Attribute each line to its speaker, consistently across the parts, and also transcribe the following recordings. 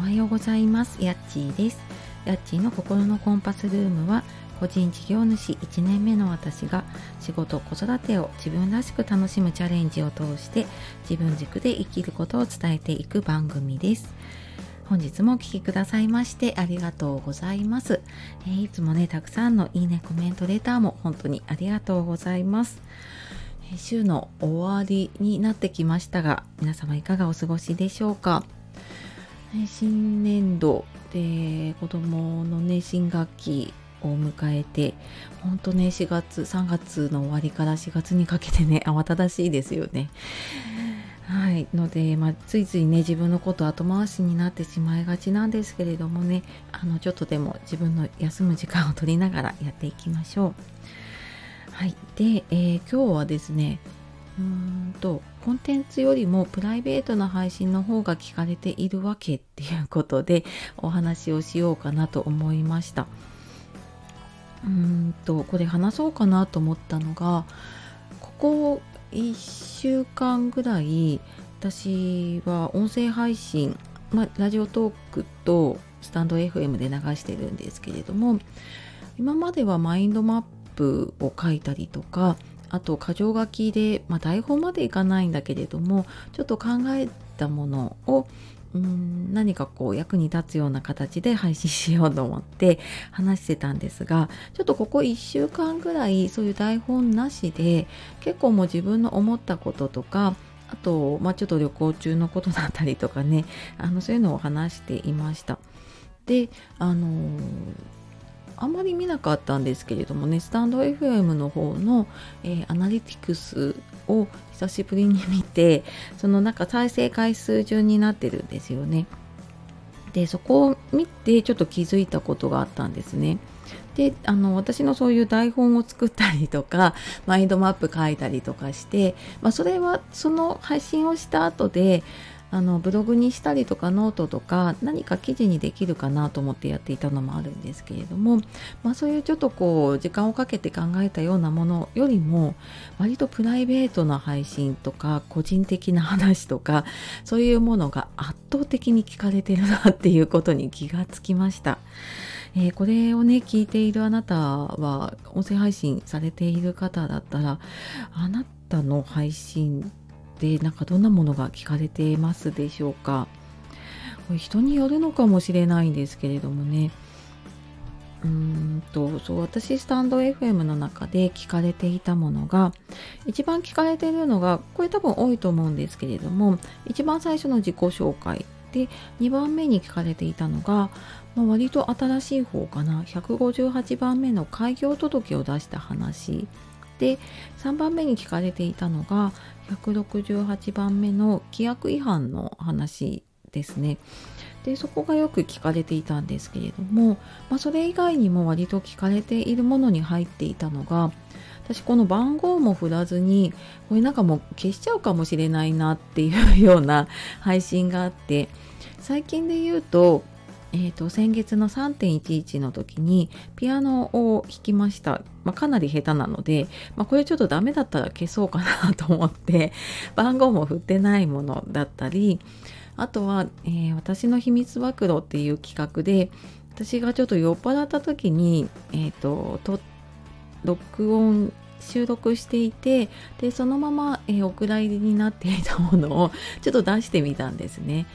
Speaker 1: おはようございます。やっちーです。やっちーの心のコンパスルームは個人事業主1年目の私が仕事子育てを自分らしく楽しむチャレンジを通して自分軸で生きることを伝えていく番組です。本日もお聴きくださいましてありがとうございます、えー、いつもねたくさんのいいねコメントレターも本当にありがとうございます。週の終わりになってきましたが皆様いかがお過ごしでしょうか？新年度で子供のね新学期を迎えて本当ね4月3月の終わりから4月にかけてね 慌ただしいですよね。はいので、まあ、ついついね自分のこと後回しになってしまいがちなんですけれどもねあのちょっとでも自分の休む時間を取りながらやっていきましょう。はい、で、えー、今日はですねうーんとコンテンツよりもプライベートな配信の方が聞かれているわけっていうことでお話をしようかなと思いました。うーんとこれ話そうかなと思ったのがここ1週間ぐらい私は音声配信、まあ、ラジオトークとスタンド FM で流してるんですけれども今まではマインドマップを書いたりとかあと箇条書きで、まあ、台本までいかないんだけれどもちょっと考えたものをうん何かこう役に立つような形で配信しようと思って話してたんですがちょっとここ1週間ぐらいそういう台本なしで結構もう自分の思ったこととかあと、まあ、ちょっと旅行中のことだったりとかねあのそういうのを話していました。であのーあまり見なかったんですけれどもねスタンド FM の方の、えー、アナリティクスを久しぶりに見てそのなんか再生回数順になってるんですよね。でそこを見てちょっと気づいたことがあったんですね。であの私のそういう台本を作ったりとかマインドマップ書いたりとかして、まあ、それはその配信をした後であのブログにしたりとかノートとか何か記事にできるかなと思ってやっていたのもあるんですけれども、まあ、そういうちょっとこう時間をかけて考えたようなものよりも割とプライベートな配信とか個人的な話とかそういうものが圧倒的に聞かれてるなっていうことに気がつきました。えー、これをね聞いているあなたは音声配信されている方だったらあなたの配信でなんかどんなものが聞かれてますでしょうか。これ人によるのかもしれないんですけれどもね。うんとそう私スタンド FM の中で聞かれていたものが一番聞かれているのがこれ多分多いと思うんですけれども一番最初の自己紹介で2番目に聞かれていたのが、まあ、割と新しい方かな。158番目の開業届を出した話。で3番目に聞かれていたのが168番目の規約違反の話ですね。でそこがよく聞かれていたんですけれども、まあ、それ以外にも割と聞かれているものに入っていたのが私この番号も振らずにこれなんかもう消しちゃうかもしれないなっていうような配信があって最近で言うとえーと、先月の3.11の時にピアノを弾きました、まあ、かなり下手なので、まあ、これちょっとダメだったら消そうかなと思って番号も振ってないものだったりあとは、えー、私の秘密暴露っていう企画で私がちょっと酔っ払った時に、えーと、と録音収録していてでそのまま、えー、お蔵入りになっていたものをちょっと出してみたんですね。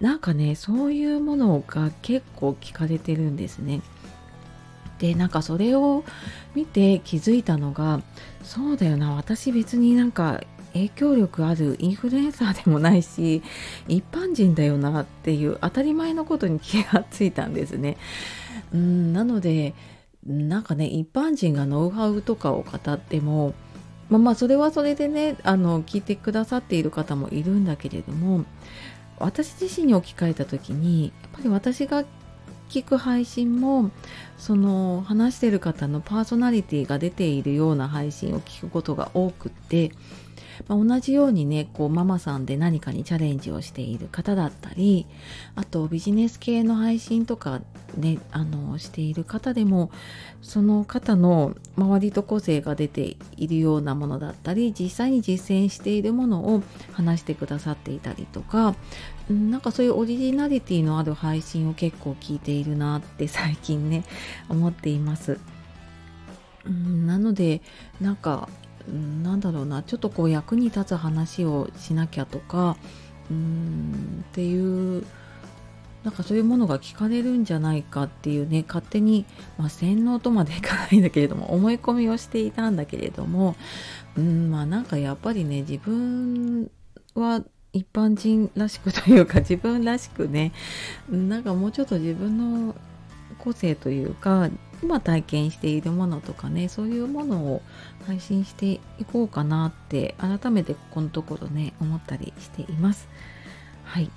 Speaker 1: なんかねそういうものが結構聞かれてるんですね。でなんかそれを見て気づいたのがそうだよな私別になんか影響力あるインフルエンサーでもないし一般人だよなっていう当たり前のことに気がついたんですね。うんなのでなんかね一般人がノウハウとかを語ってもまあまあそれはそれでねあの聞いてくださっている方もいるんだけれども私自身に置き換えた時にやっぱり私が聞く配信もその話してる方のパーソナリティが出ているような配信を聞くことが多くってまあ、同じようにねこうママさんで何かにチャレンジをしている方だったりあとビジネス系の配信とかねあのしている方でもその方の周りと個性が出ているようなものだったり実際に実践しているものを話してくださっていたりとかなんかそういうオリジナリティのある配信を結構聞いているなって最近ね 思っています。うんなのでなんかなんだろうなちょっとこう役に立つ話をしなきゃとかうんっていうなんかそういうものが聞かれるんじゃないかっていうね勝手に、まあ、洗脳とまでいかないんだけれども思い込みをしていたんだけれどもうんまあなんかやっぱりね自分は一般人らしくというか 自分らしくね。なんかもうちょっと自分の個性というか今体験しているものとかねそういうものを配信していこうかなって改めてここのところね思ったりしています。はい。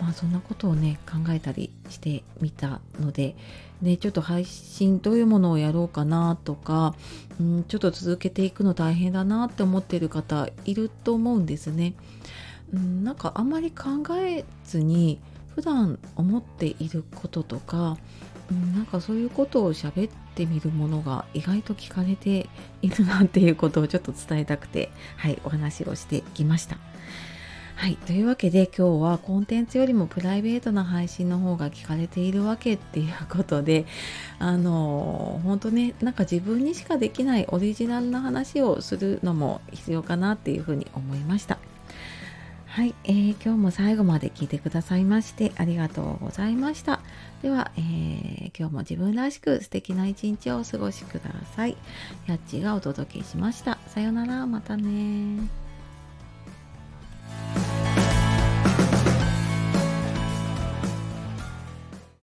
Speaker 1: まあそんなことをね考えたりしてみたのでねちょっと配信どういうものをやろうかなとか、うん、ちょっと続けていくの大変だなって思ってる方いると思うんですね、うん、なんかあんまり考えずに普段思っていることとかなんかそういうことを喋ってみるものが意外と聞かれているなっていうことをちょっと伝えたくて、はい、お話をしてきました。はい。というわけで今日はコンテンツよりもプライベートな配信の方が聞かれているわけっていうことで、あの、本当ね、なんか自分にしかできないオリジナルな話をするのも必要かなっていうふうに思いました。はい、えー、今日も最後まで聞いてくださいましてありがとうございました。では、えー、今日も自分らしく素敵な一日をお過ごしください。やっちがお届けしました。さようなら、またね